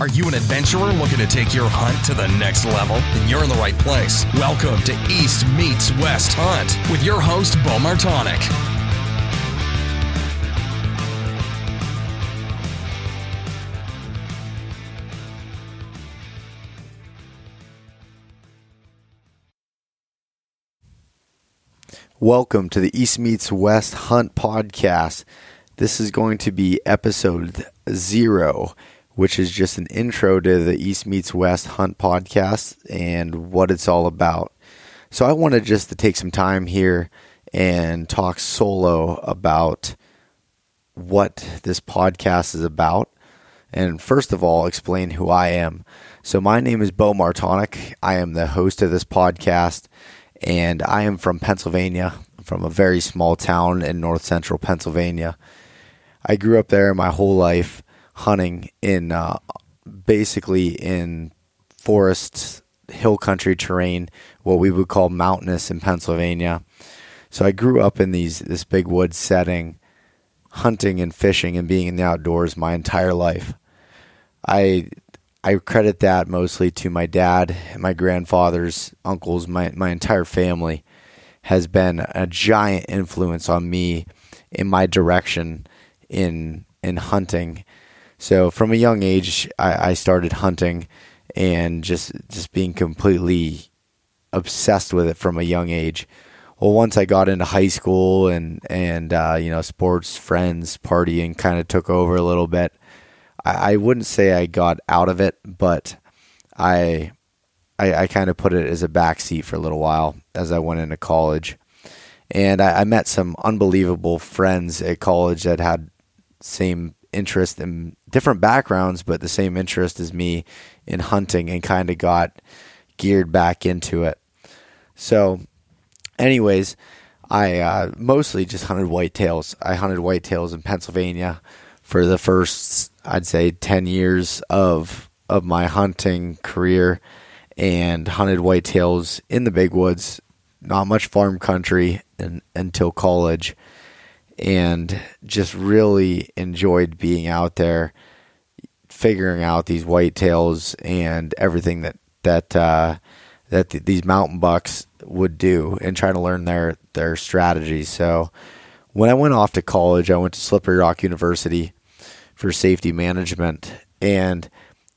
Are you an adventurer looking to take your hunt to the next level? Then you're in the right place. Welcome to East Meets West Hunt with your host, Bo Martonic. Welcome to the East Meets West Hunt podcast. This is going to be episode zero, which is just an intro to the East Meets West Hunt podcast and what it's all about. So I wanted just to take some time here and talk solo about what this podcast is about. And first of all, explain who I am. So my name is Bo Martonic. I am the host of this podcast and I am from Pennsylvania, from a very small town in north central Pennsylvania. I grew up there my whole life hunting in uh, basically in forest, hill country terrain, what we would call mountainous in Pennsylvania. So I grew up in these this big woods setting, hunting and fishing and being in the outdoors my entire life. I I credit that mostly to my dad, my grandfathers, uncles, my, my entire family has been a giant influence on me in my direction in in hunting. So from a young age, I, I started hunting and just just being completely obsessed with it from a young age. Well, once I got into high school and and uh, you know sports, friends, partying kind of took over a little bit. I, I wouldn't say I got out of it, but I I, I kind of put it as a backseat for a little while as I went into college. And I, I, met some unbelievable friends at college that had same interest and different backgrounds, but the same interest as me in hunting and kind of got geared back into it. So, anyways, I uh, mostly just hunted whitetails. I hunted whitetails in Pennsylvania for the first, I'd say, 10 years of, of my hunting career and hunted whitetails in the big woods, not much farm country in, until college, and just really enjoyed being out there, figuring out these whitetails and everything that that uh, that th- these mountain bucks would do, and trying to learn their their strategies. So, when I went off to college, I went to Slippery Rock University for safety management. And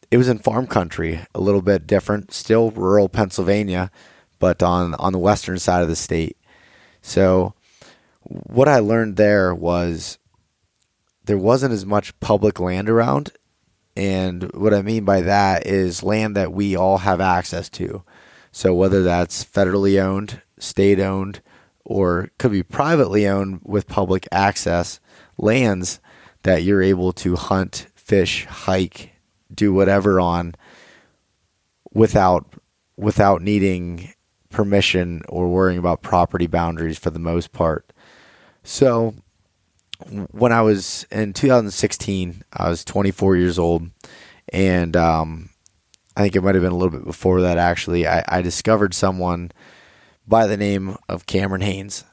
it was in farm country, a little bit different, still rural Pennsylvania, but on, on the western side of the state. So, what I learned there was there wasn't as much public land around. And what I mean by that is land that we all have access to. So, whether that's federally owned, state owned, or could be privately owned with public access lands that you're able to hunt, fish, hike, do whatever on without without needing permission or worrying about property boundaries for the most part. So when I was in 2016, I was 24 years old, and um, I think it might have been a little bit before that. Actually, I, I discovered someone by the name of Cameron Hanes,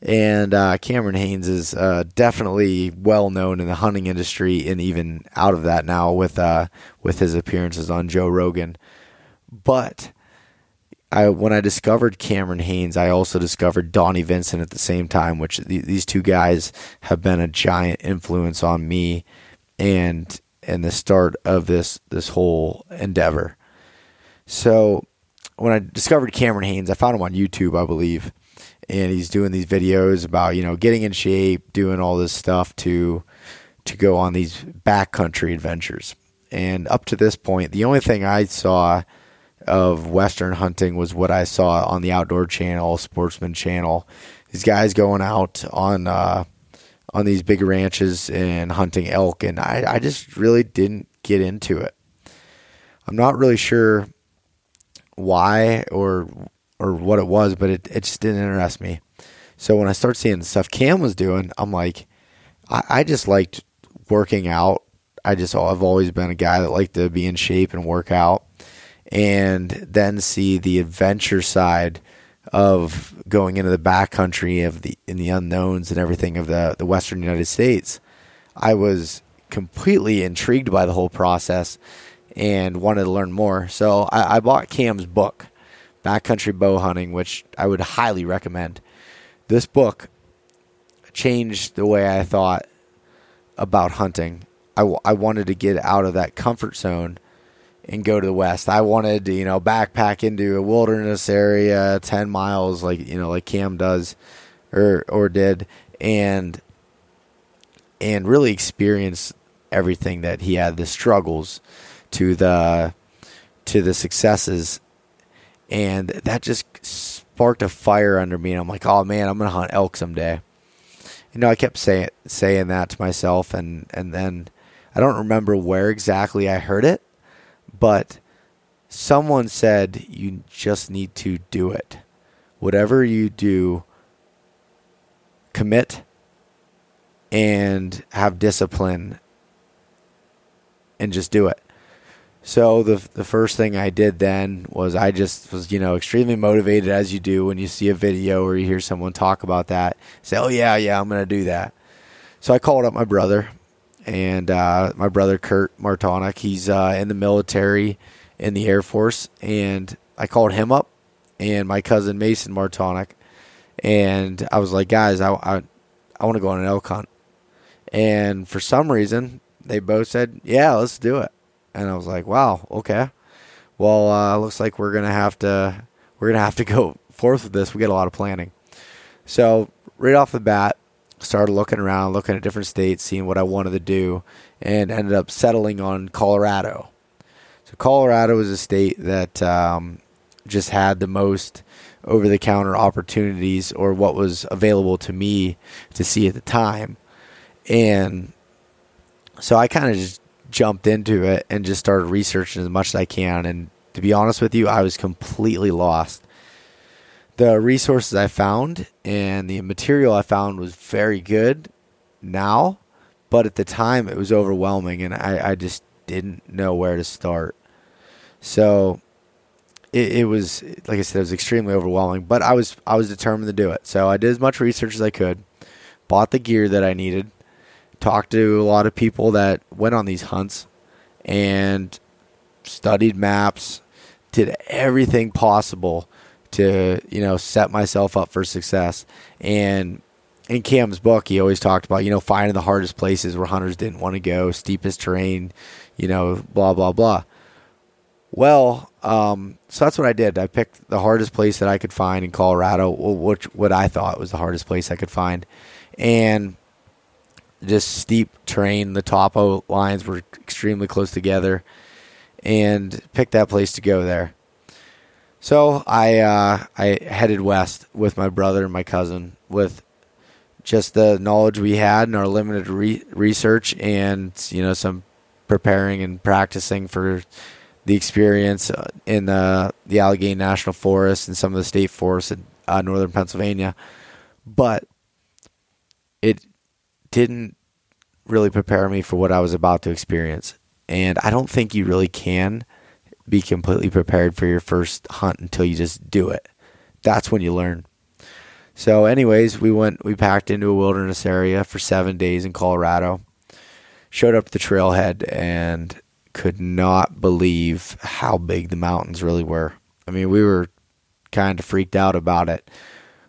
and uh, Cameron Hanes is uh, definitely well known in the hunting industry, and even out of that now with uh, with his appearances on Joe Rogan. But I, when I discovered Cameron Hanes, I also discovered Donnie Vincent at the same time, which th- these two guys have been a giant influence on me and and the start of this this whole endeavor. So when I discovered Cameron Hanes, I found him on YouTube, I believe and he's doing these videos about you know getting in shape, doing all this stuff to to go on these backcountry adventures. And up to this point, the only thing I saw of Western hunting was what I saw on the Outdoor Channel, Sportsman Channel. These guys going out on uh, on these big ranches and hunting elk, and I, I just really didn't get into it. I'm not really sure why or or what it was, but it, it just didn't interest me. So when I start seeing the stuff Cam was doing, I'm like, I, I just liked working out. I just I've always been a guy that liked to be in shape and work out, and then see the adventure side of going into the backcountry of the in the unknowns and everything of the the Western United States. I was completely intrigued by the whole process, and wanted to learn more. So I, I bought Cam's book, Backcountry Bow Hunting, which I would highly recommend. This book changed the way I thought about hunting. I, w- I wanted to get out of that comfort zone and go to the west. I wanted to, you know, backpack into a wilderness area, 10 miles like, you know, like Cam does or or did and and really experience everything that he had the struggles to the to the successes and that just sparked a fire under me and I'm like, "Oh man, I'm going to hunt elk someday." You know, I kept saying saying that to myself and and then I don't remember where exactly I heard it, but someone said you just need to do it. Whatever you do, commit and have discipline and just do it. So the the first thing I did then was I just was you know extremely motivated as you do when you see a video or you hear someone talk about that. Say, oh yeah, yeah, I'm gonna do that. So I called up my brother, and uh, my brother Kurt Martonic. He's uh, in the military in the Air Force, and I called him up, and my cousin Mason Martonic, and I was like, guys, I I, I want to go on an elk hunt, and for some reason they both said, yeah, let's do it, and I was like, wow, okay, well, uh, looks like we're gonna have to we're gonna have to go forth with this. We got a lot of planning, so right off the bat, started looking around, looking at different states, seeing what I wanted to do, and ended up settling on Colorado. So Colorado is a state that um, just had the most over the counter opportunities or what was available to me to see at the time. And so I kind of just jumped into it and just started researching as much as I can. And to be honest with you, I was completely lost. The resources I found and the material I found was very good now, but at the time it was overwhelming and I, I just didn't know where to start. So it, it, was like I said, it was extremely overwhelming. But I was I was determined to do it. So I did as much research as I could, bought the gear that I needed, talked to a lot of people that went on these hunts, and studied maps, did everything possible to you know set myself up for success. And in Cam's book, he always talked about you know finding the hardest places where hunters didn't want to go, steepest terrain, you know, blah blah blah. Well, um, so that's what I did. I picked the hardest place that I could find in Colorado, which what I thought was the hardest place I could find, and just steep terrain. The topo lines were extremely close together, and picked that place to go there. So I uh, I headed west with my brother and my cousin with just the knowledge we had and our limited re- research and you know some preparing and practicing for the experience uh, in the the Allegheny National Forest and some of the state forests in uh, northern Pennsylvania, but it didn't really prepare me for what I was about to experience. And I don't think you really can be completely prepared for your first hunt until you just do it. That's when you learn. So, anyways, we went, we packed into a wilderness area for seven days in Colorado. Showed up the trailhead and could not believe how big the mountains really were. I mean, we were kind of freaked out about it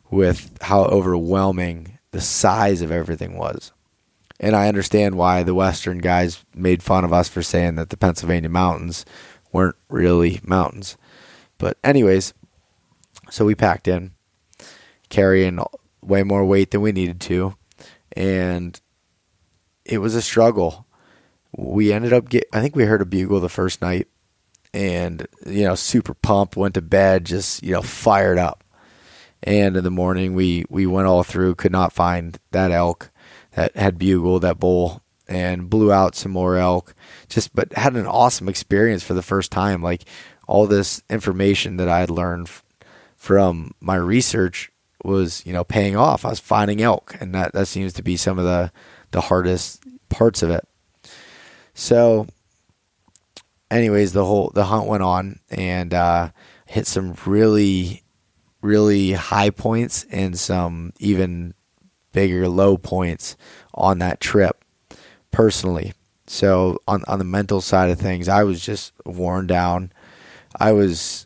with how overwhelming the size of everything was. And I understand why the Western guys made fun of us for saying that the Pennsylvania mountains weren't really mountains. But, anyways, so we packed in, carrying way more weight than we needed to. And it was a struggle we ended up get I think we heard a bugle the first night and you know super pumped went to bed just you know fired up and in the morning we we went all through could not find that elk that had bugle that bull and blew out some more elk. Just but had an awesome experience for the first time. Like all this information that I had learned f- from my research was you know paying off. I was finding elk and that that seems to be some of the the hardest parts of it. So, anyways, the whole the hunt went on and uh, hit some really, really high points and some even bigger low points on that trip. Personally, So on on the mental side of things, I was just worn down. I was,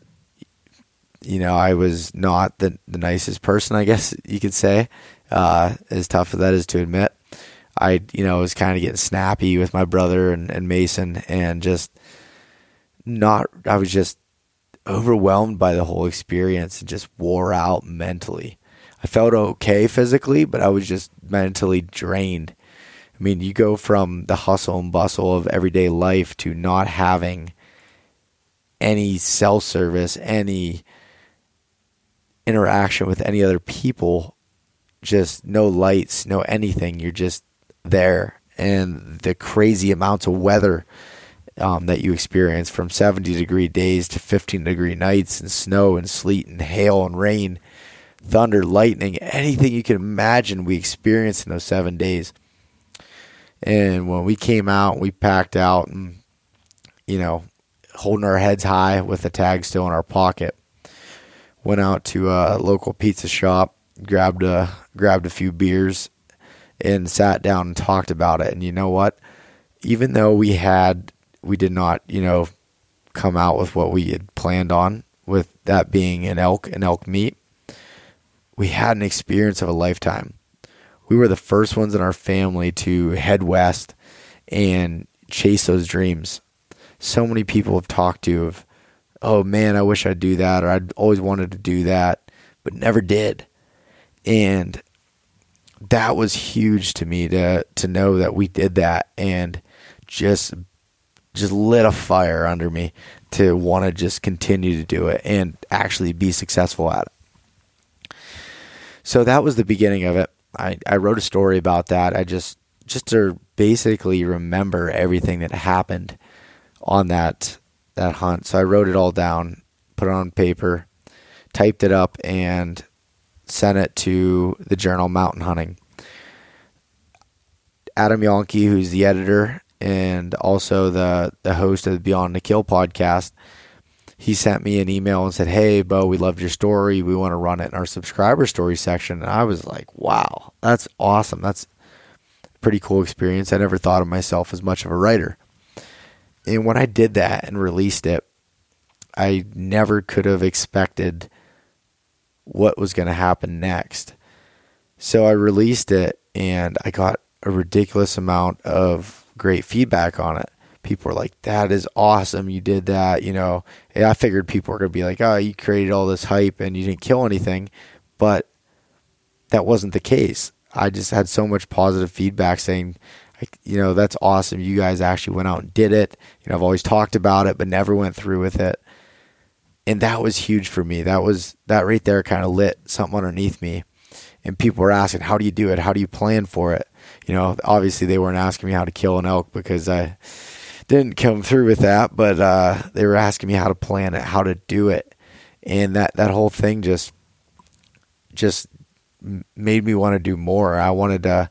you know, I was not the the nicest person, I guess you could say. Uh, as tough as that is to admit, I you know was kind of getting snappy with my brother and, and Mason, and just not. I was just overwhelmed by the whole experience and just wore out mentally. I felt okay physically, but I was just mentally drained. I mean, you go from the hustle and bustle of everyday life to not having any cell service, any interaction with any other people, just no lights, no anything. You're just there. And the crazy amounts of weather um, that you experience from 70 degree days to 15 degree nights and snow and sleet and hail and rain, thunder, lightning, anything you can imagine we experienced in those seven days. And when we came out, we packed out and, you know, holding our heads high with the tag still in our pocket. Went out to a local pizza shop, grabbed a grabbed a few beers, and sat down and talked about it. And you know what? Even though we had we did not, you know, come out with what we had planned on, with that being an elk, an elk meat, we had an experience of a lifetime we were the first ones in our family to head west and chase those dreams. So many people have talked to of, oh man, I wish I'd do that, or I'd always wanted to do that, but never did. And that was huge to me to to know that we did that and just just lit a fire under me to want to just continue to do it and actually be successful at it. So that was the beginning of it. I, I wrote a story about that. I just just to basically remember everything that happened on that that hunt. So I wrote it all down, put it on paper, typed it up, and sent it to the journal Mountain Hunting. Adam Janke, who's the editor and also the the host of the Beyond the Kill podcast, he sent me an email and said, Hey, Bo, we loved your story. We want to run it in our subscriber story section. And I was like, Wow, that's awesome. That's a pretty cool experience. I never thought of myself as much of a writer. And when I did that and released it, I never could have expected what was going to happen next. So I released it and I got a ridiculous amount of great feedback on it people were like, "That is awesome! You did that." You know, I figured people were gonna be like, "Oh, you created all this hype and you didn't kill anything," but that wasn't the case. I just had so much positive feedback saying, you know, that's awesome. You guys actually went out and did it. You know, I've always talked about it, but never went through with it. And that was huge for me. That was that right there kind of lit something underneath me. And people were asking, how do you do it? How do you plan for it? You know, obviously they weren't asking me how to kill an elk because I didn't come through with that, but uh, they were asking me how to plan it, how to do it, and that that whole thing just just made me want to do more. I wanted to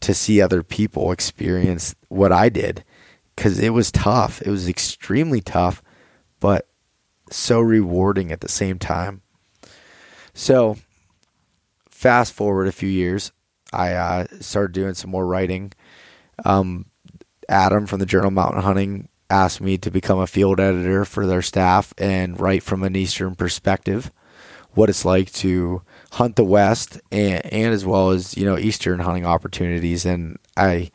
to see other people experience what I did because it was tough. It was extremely tough, but so rewarding at the same time. So, fast forward a few years, I uh, started doing some more writing. Um, Adam from the Journal Mountain Hunting asked me to become a field editor for their staff and write from an Eastern perspective what it's like to hunt the West and, and as well as, you know, Eastern hunting opportunities. And I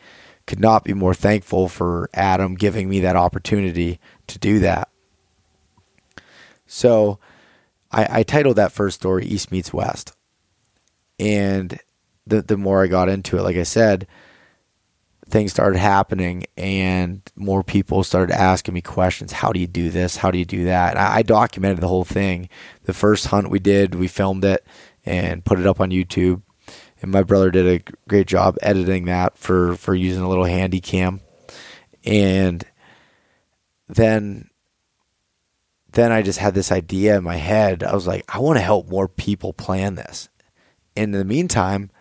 could not be more thankful for Adam giving me that opportunity to do that. So I, I titled that first story East Meets West. And the, the more I got into it, like I said, things started happening and more people started asking me questions. How do you do this? How do you do that? I, I documented the whole thing. The first hunt we did, we filmed it and put it up on YouTube. And my brother did a great job editing that for, for using a little handy cam. And then then I just had this idea in my head. I was like, I want to help more people plan this. And in the meantime,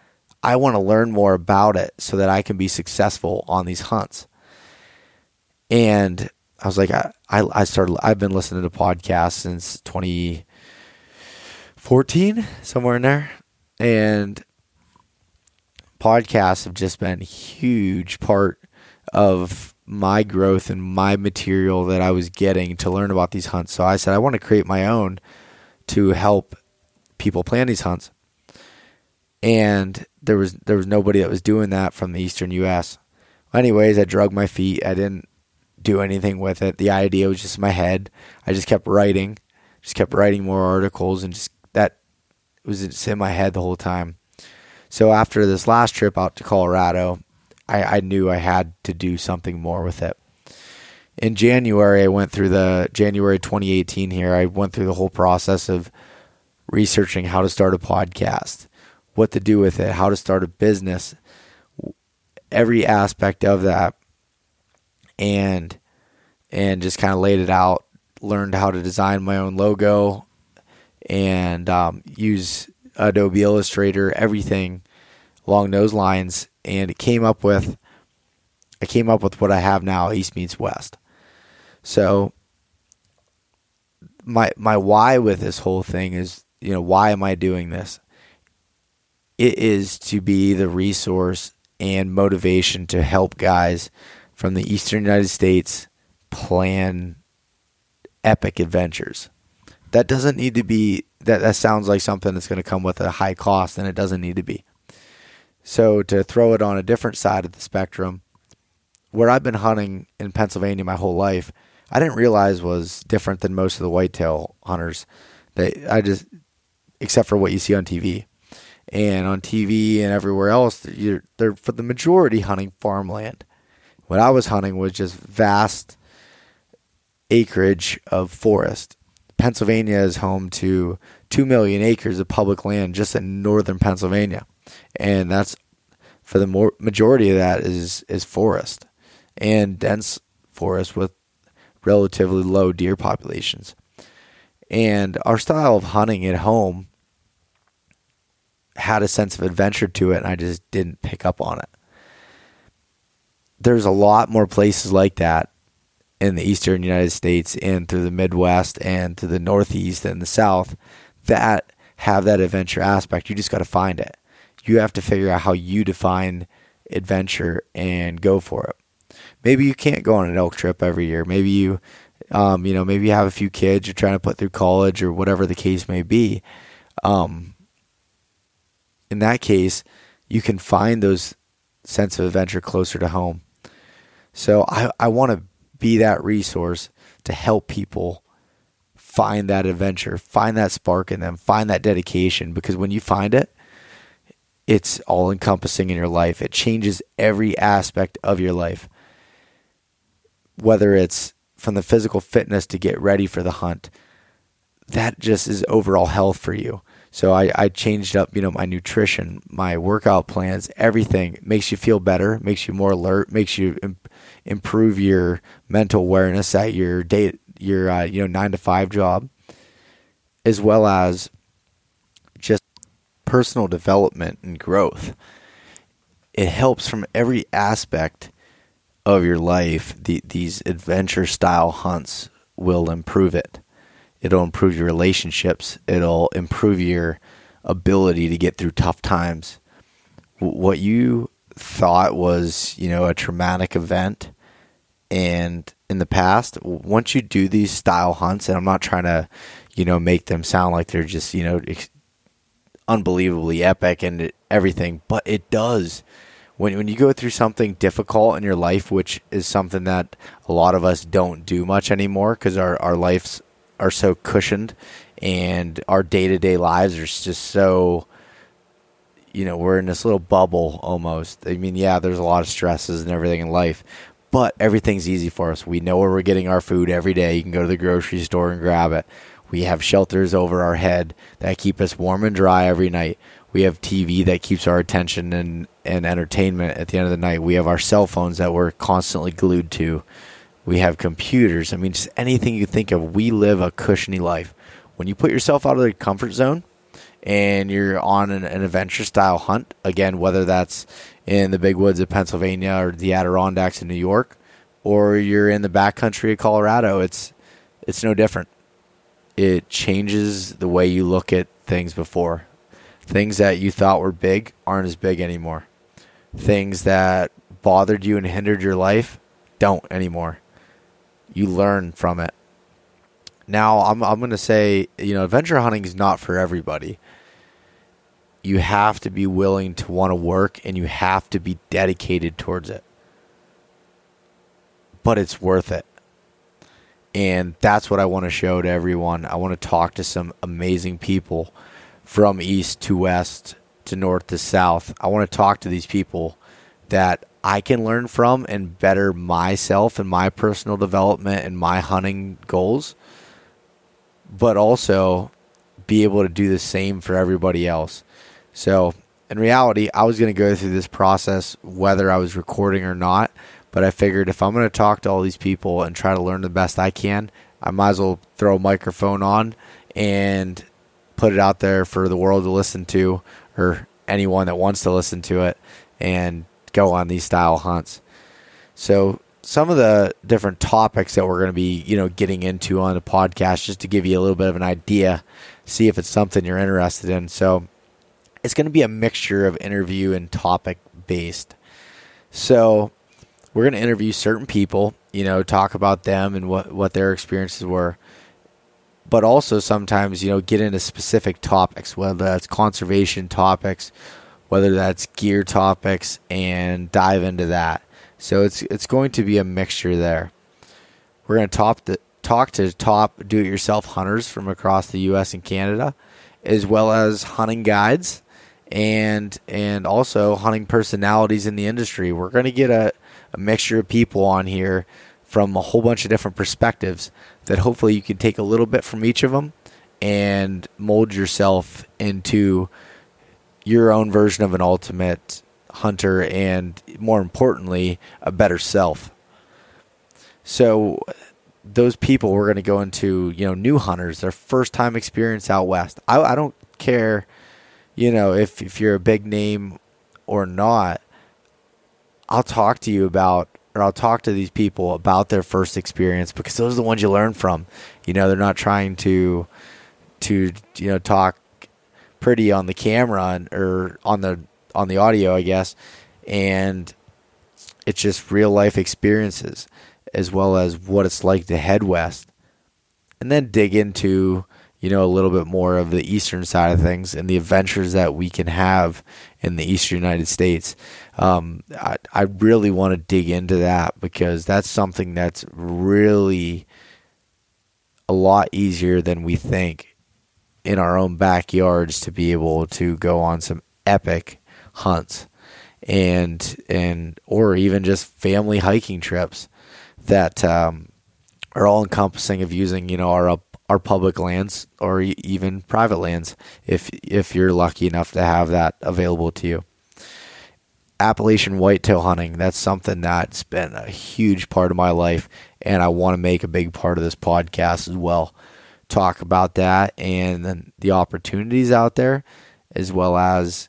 I want to learn more about it so that I can be successful on these hunts. And I was like, I, I, started, I've been listening to podcasts since 2014, somewhere in there. And podcasts have just been a huge part of my growth and my material that I was getting to learn about these hunts. So I said I want to create my own to help people plan these hunts. And there was there was nobody that was doing that from the eastern US. Anyways, I drug my feet. I didn't do anything with it. The idea was just in my head. I just kept writing, just kept writing more articles and just that was just in my head the whole time. So after this last trip out to Colorado, I, I knew I had to do something more with it. In January, I went through the January 2018 here. I went through the whole process of researching how to start a podcast, what to do with it, how to start a business, every aspect of that, and and just kind of laid it out. Learned how to design my own logo and um, use Adobe Illustrator, everything along those lines, and it came up with I came up with what I have now, East meets West. So my my why with this whole thing is, you know, why am I doing this? It is to be the resource and motivation to help guys from the eastern United States plan epic adventures. That doesn't need to be that that sounds like something that's going to come with a high cost and it doesn't need to be. So to throw it on a different side of the spectrum, where I've been hunting in Pennsylvania my whole life, I didn't realize was different than most of the whitetail hunters. They I just except for what you see on TV. And on TV and everywhere else, you're, they're for the majority hunting farmland. What I was hunting was just vast acreage of forest. Pennsylvania is home to 2 million acres of public land just in northern Pennsylvania and that's for the more majority of that is is forest and dense forest with relatively low deer populations. And our style of hunting at home had a sense of adventure to it, and I just didn't pick up on it. There's a lot more places like that in the eastern United States and through the Midwest and to the Northeast and the South that have that adventure aspect. You just got to find it you have to figure out how you define adventure and go for it. Maybe you can't go on an elk trip every year. Maybe you, um, you know, maybe you have a few kids you're trying to put through college or whatever the case may be. Um, in that case, you can find those sense of adventure closer to home. So I, I want to be that resource to help people find that adventure, find that spark in them, find that dedication. Because when you find it, it's all encompassing in your life. It changes every aspect of your life. Whether it's from the physical fitness to get ready for the hunt, that just is overall health for you. So I, I changed up, you know, my nutrition, my workout plans, everything makes you feel better, makes you more alert, makes you imp- improve your mental awareness at your day, your uh, you know nine to five job, as well as just personal development and growth. It helps from every aspect of your life. The, these adventure style hunts will improve it. It'll improve your relationships. It'll improve your ability to get through tough times. What you thought was, you know, a traumatic event and in the past, once you do these style hunts, and I'm not trying to, you know, make them sound like they're just, you know, unbelievably epic and everything, but it does. When, when you go through something difficult in your life, which is something that a lot of us don't do much anymore because our, our lives are so cushioned and our day to day lives are just so, you know, we're in this little bubble almost. I mean, yeah, there's a lot of stresses and everything in life, but everything's easy for us. We know where we're getting our food every day. You can go to the grocery store and grab it. We have shelters over our head that keep us warm and dry every night. We have TV that keeps our attention and, and entertainment at the end of the night. We have our cell phones that we're constantly glued to. We have computers. I mean, just anything you think of. We live a cushiony life. When you put yourself out of the comfort zone and you're on an, an adventure style hunt, again, whether that's in the big woods of Pennsylvania or the Adirondacks in New York, or you're in the backcountry of Colorado, it's it's no different it changes the way you look at things before. Things that you thought were big aren't as big anymore. Things that bothered you and hindered your life don't anymore. You learn from it. Now, I'm I'm going to say, you know, adventure hunting is not for everybody. You have to be willing to want to work and you have to be dedicated towards it. But it's worth it. And that's what I want to show to everyone. I want to talk to some amazing people from east to west to north to south. I want to talk to these people that I can learn from and better myself and my personal development and my hunting goals, but also be able to do the same for everybody else. So, in reality, I was going to go through this process whether I was recording or not, but I figured if I'm going to talk to all these people and try to learn the best I can, I might as well throw a microphone on and put it out there for the world to listen to or anyone that wants to listen to it and go on these style hunts. So some of the different topics that we're going to be, you know, getting into on the podcast just to give you a little bit of an idea, see if it's something you're interested in. So it's going to be a mixture of interview and topic based. So we're going to interview certain people, you know, talk about them and what what their experiences were. But also sometimes, you know, get into specific topics, whether that's conservation topics, whether that's gear topics, and dive into that. So it's it's going to be a mixture there. We're going to top the, talk to top do-it-yourself hunters from across the U.S. and Canada, as well as hunting guides, and and also hunting personalities in the industry. We're going to get a, a mixture of people on here from a whole bunch of different perspectives that hopefully you can take a little bit from each of them and mold yourself into your own version of an ultimate hunter and more importantly a better self. So those people we're going to go into you know new hunters their first time experience out west. I, I don't care you know if, if you're a big name or not. I'll talk to you about or i'll talk to these people about their first experience because those are the ones you learn from. You know they're not trying to to you know talk pretty on the camera or on the on the audio, I guess, and it's just real life experiences as well as what it's like to head west, and then dig into you know a little bit more of the eastern side of things and the adventures that we can have in the eastern United States. Um, I, I really want to dig into that because that's something that's really a lot easier than we think in our own backyards to be able to go on some epic hunts and and or even just family hiking trips that um, are all encompassing of using you know our our public lands or even private lands if if you're lucky enough to have that available to you. Appalachian whitetail hunting, that's something that's been a huge part of my life and I want to make a big part of this podcast as well talk about that and then the opportunities out there as well as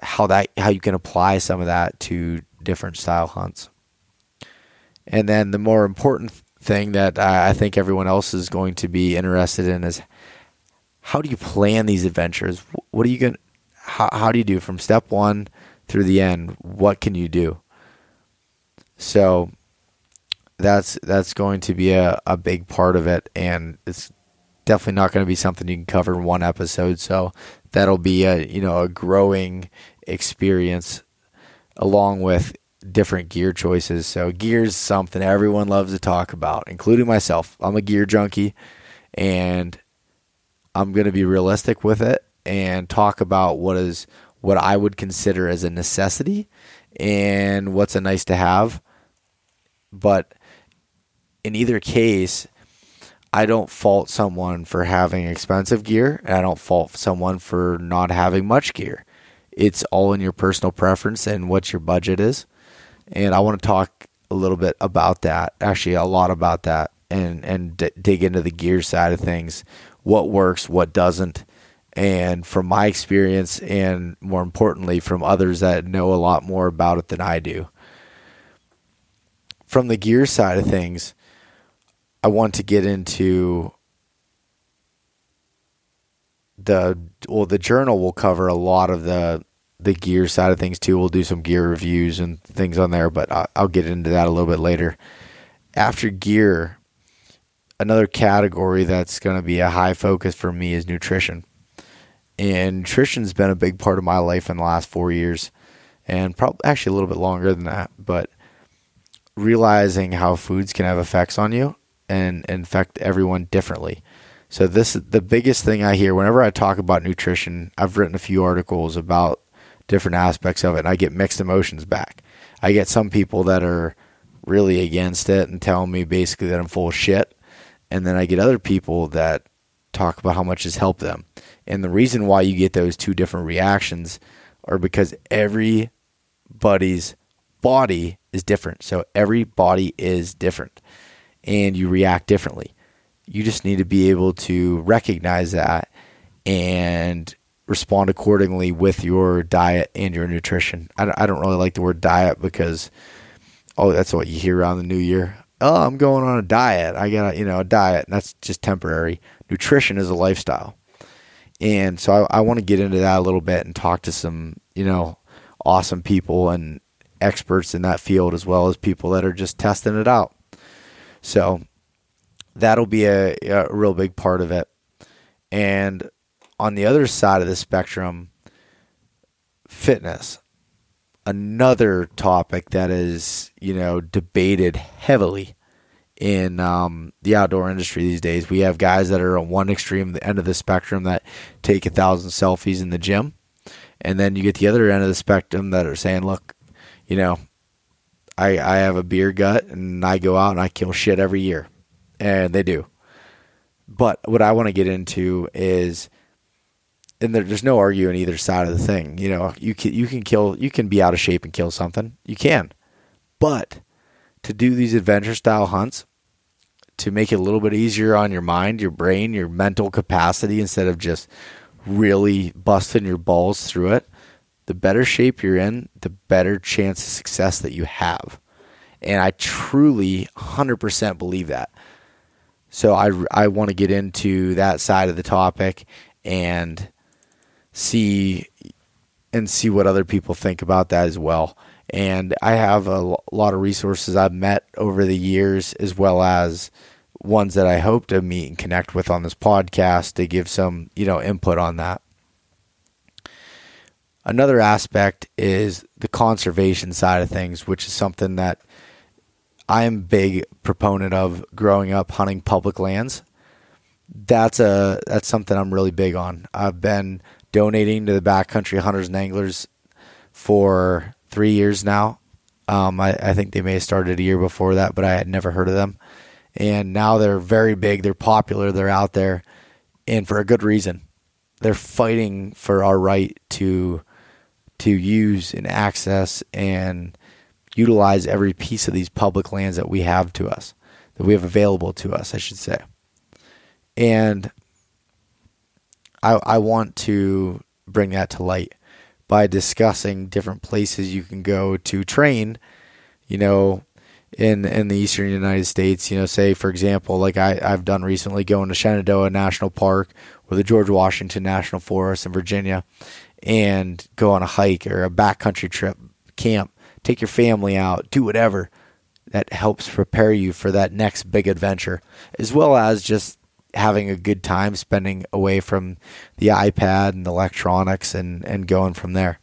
how that how you can apply some of that to different style hunts. And then the more important thing that I think everyone else is going to be interested in is how do you plan these adventures? What are you going how, how do you do from step 1 through the end? What can you do? So that's that's going to be a, a big part of it and it's definitely not going to be something you can cover in one episode so that'll be a you know a growing experience along with different gear choices. So gear is something everyone loves to talk about including myself. I'm a gear junkie and i'm going to be realistic with it and talk about what is what i would consider as a necessity and what's a nice to have. But in either case, I don't fault someone for having expensive gear, and I don't fault someone for not having much gear. It's all in your personal preference and what your budget is. And I want to talk a little bit about that, actually, a lot about that, and, and d- dig into the gear side of things what works, what doesn't. And from my experience, and more importantly, from others that know a lot more about it than I do. From the gear side of things, I want to get into the well the journal will cover a lot of the the gear side of things too. We'll do some gear reviews and things on there, but I'll, I'll get into that a little bit later. After gear, another category that's going to be a high focus for me is nutrition. And nutrition's been a big part of my life in the last four years, and probably actually a little bit longer than that. But realizing how foods can have effects on you and, and affect everyone differently. So this the biggest thing I hear whenever I talk about nutrition. I've written a few articles about different aspects of it, and I get mixed emotions back. I get some people that are really against it and telling me basically that I'm full of shit, and then I get other people that talk about how much has helped them. And the reason why you get those two different reactions are because everybody's body is different. So every body is different and you react differently. You just need to be able to recognize that and respond accordingly with your diet and your nutrition. I don't really like the word diet because, oh, that's what you hear around the new year. Oh, I'm going on a diet. I got, you know, a diet. And that's just temporary. Nutrition is a lifestyle. And so I, I want to get into that a little bit and talk to some, you know, awesome people and experts in that field as well as people that are just testing it out. So that'll be a, a real big part of it. And on the other side of the spectrum, fitness, another topic that is, you know, debated heavily in um, the outdoor industry these days. We have guys that are on one extreme, the end of the spectrum, that take a thousand selfies in the gym. And then you get the other end of the spectrum that are saying, look, you know, I, I have a beer gut and I go out and I kill shit every year. And they do. But what I want to get into is, and there, there's no arguing either side of the thing. You know, you can, you can kill, you can be out of shape and kill something. You can. But to do these adventure style hunts, to make it a little bit easier on your mind, your brain, your mental capacity, instead of just really busting your balls through it, the better shape you're in, the better chance of success that you have. And I truly 100% believe that. So I, I want to get into that side of the topic and see and see what other people think about that as well. And I have a lot of resources I've met over the years, as well as ones that I hope to meet and connect with on this podcast to give some, you know, input on that. Another aspect is the conservation side of things, which is something that I'm a big proponent of growing up hunting public lands. That's a that's something I'm really big on. I've been donating to the backcountry hunters and anglers for three years now. Um, I, I think they may have started a year before that, but I had never heard of them. And now they're very big. They're popular. They're out there, and for a good reason. They're fighting for our right to to use and access and utilize every piece of these public lands that we have to us, that we have available to us, I should say. And I, I want to bring that to light by discussing different places you can go to train, you know, in in the eastern United States. You know, say for example, like I, I've done recently going to Shenandoah National Park or the George Washington National Forest in Virginia and go on a hike or a backcountry trip, camp, take your family out, do whatever that helps prepare you for that next big adventure, as well as just having a good time spending away from the iPad and electronics and, and going from there.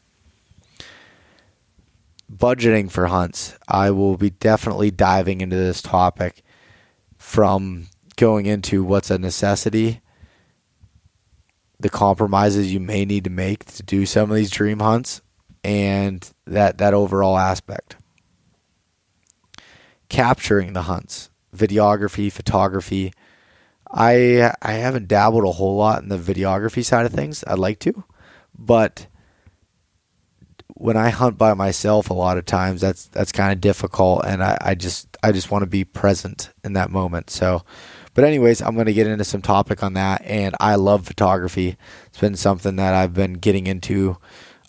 Budgeting for hunts. I will be definitely diving into this topic from going into what's a necessity the compromises you may need to make to do some of these dream hunts and that that overall aspect. Capturing the hunts videography photography. I i haven't dabbled a whole lot in the videography side of things. I'd like to but when i hunt by myself a lot of times that's that's kind of difficult and i, I just i just want to be present in that moment. So but anyways, I'm going to get into some topic on that, and I love photography. It's been something that I've been getting into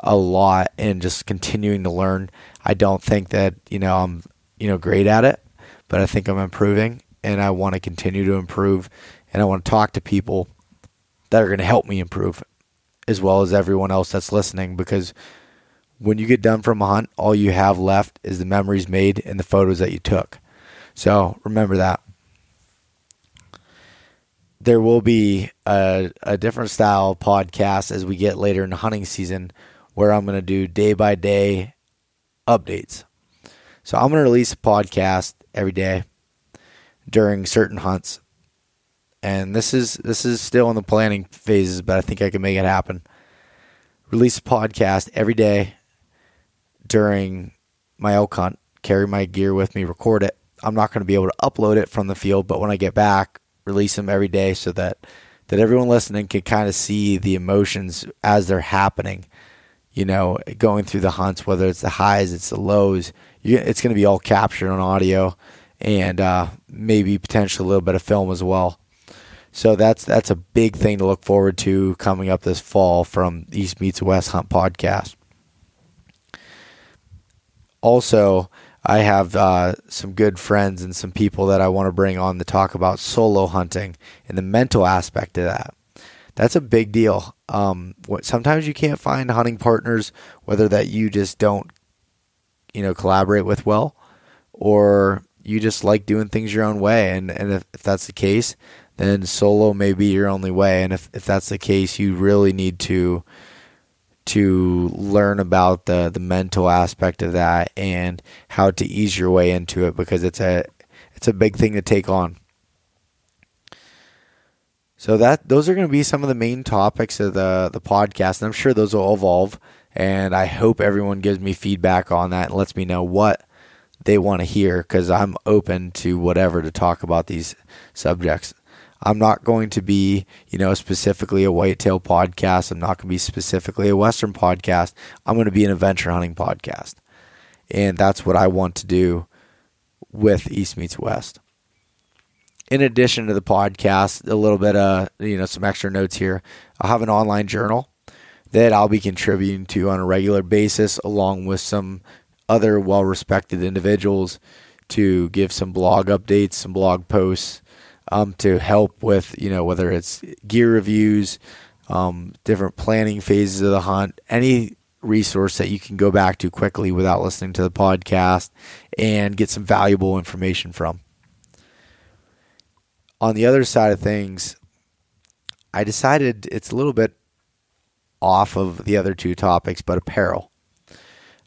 a lot and just continuing to learn. I don't think that you know I'm you know great at it, but I think I'm improving, and I want to continue to improve, and I want to talk to people that are going to help me improve, as well as everyone else that's listening, because when you get done from a hunt, all you have left is the memories made and the photos that you took. So remember that. There will be a, a different style podcast as we get later in the hunting season where I'm going to do day by day updates. So I'm going to release a podcast every day during certain hunts. And this is this is still in the planning phases, but I think I can make it happen. Release a podcast every day during my elk hunt, carry my gear with me, record it. I'm not going to be able to upload it from the field, but when I get back, release them every day so that that everyone listening can kind of see the emotions as they're happening. You know, going through the hunts, whether it's the highs, it's the lows, you, it's going to be all captured on audio, and uh, maybe potentially a little bit of film as well. So that's that's a big thing to look forward to coming up this fall from East Meets West Hunt podcast. Also, I have uh, some good friends and some people that I want to bring on to talk about solo hunting and the mental aspect of that. That's a big deal. Um, sometimes you can't find hunting partners, whether that you just don't, you know, collaborate with well, or you just like doing things your own way. And and if, if that's the case, then solo may be your only way. And if if that's the case, you really need to to learn about the the mental aspect of that and how to ease your way into it because it's a it's a big thing to take on. So that those are going to be some of the main topics of the the podcast, and I'm sure those will evolve. And I hope everyone gives me feedback on that and lets me know what they want to hear because I'm open to whatever to talk about these subjects. I'm not going to be, you know, specifically a whitetail podcast. I'm not going to be specifically a Western podcast. I'm going to be an adventure hunting podcast. And that's what I want to do with East Meets West. In addition to the podcast, a little bit of, you know, some extra notes here. I'll have an online journal that I'll be contributing to on a regular basis, along with some other well respected individuals to give some blog updates, some blog posts um, to help with you know whether it's gear reviews, um, different planning phases of the hunt, any resource that you can go back to quickly without listening to the podcast and get some valuable information from. On the other side of things, I decided it's a little bit off of the other two topics, but apparel.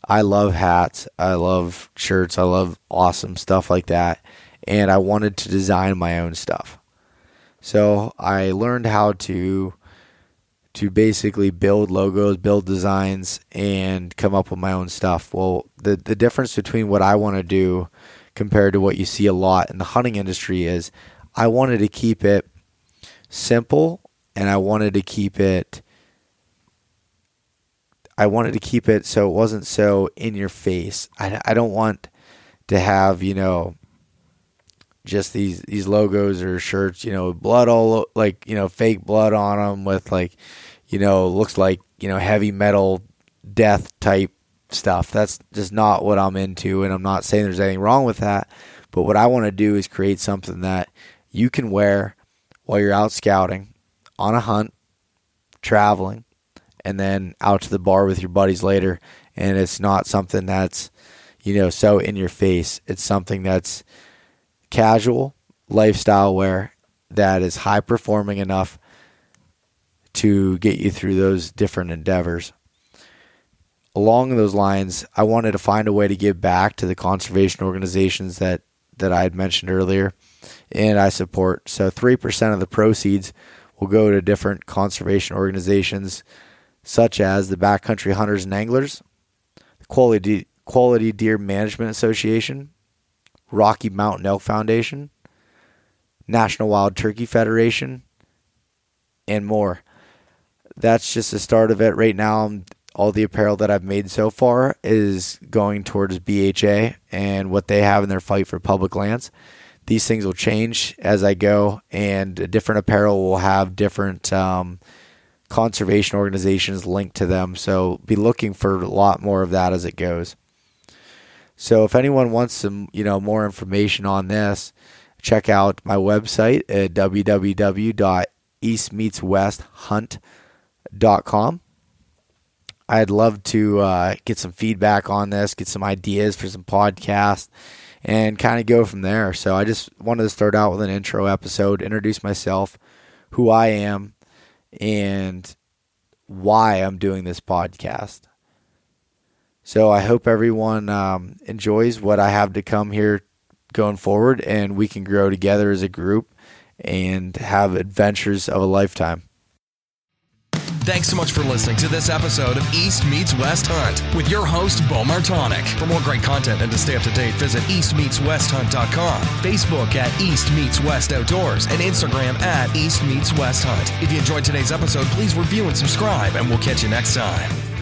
I love hats. I love shirts. I love awesome stuff like that and I wanted to design my own stuff. So I learned how to to basically build logos, build designs, and come up with my own stuff. Well, the the difference between what I want to do compared to what you see a lot in the hunting industry is I wanted to keep it simple and I wanted to keep it I wanted to keep it so it wasn't so in your face. I, I don't want to have, you know, just these these logos or shirts, you know, blood all like you know fake blood on them with like you know looks like you know heavy metal death type stuff. That's just not what I'm into, and I'm not saying there's anything wrong with that. But what I want to do is create something that you can wear while you're out scouting, on a hunt, traveling, and then out to the bar with your buddies later. And it's not something that's, you know, so in your face. It's something that's casual lifestyle wear that is high performing enough to get you through those different endeavors. Along those lines, I wanted to find a way to give back to the conservation organizations that, that I had mentioned earlier and I support. So 3% of the proceeds will go to different conservation organizations such as the Backcountry Hunters and Anglers, the Quality, Quality Deer Management Association, Rocky Mountain Elk Foundation, National Wild Turkey Federation, and more. That's just the start of it. Right now, all the apparel that I've made so far is going towards BHA and what they have in their fight for public lands. These things will change as I go, and different apparel will have different um, conservation organizations linked to them. So be looking for a lot more of that as it goes. So if anyone wants some, you know, more information on this, check out my website at www.eastmeetswesthunt.com. I'd love to uh, get some feedback on this, get some ideas for some podcasts, and kind of go from there. So I just wanted to start out with an intro episode, introduce myself, who I am, and why I'm doing this podcast. So I hope everyone um, enjoys what I have to come here going forward, and we can grow together as a group and have adventures of a lifetime. Thanks so much for listening to this episode of East Meets West Hunt with your host, Bo Martonic. For more great content and to stay up to date, visit eastmeetswesthunt.com, Facebook at East Meets West Outdoors, and Instagram at East Meets West Hunt. If you enjoyed today's episode, please review and subscribe, and we'll catch you next time.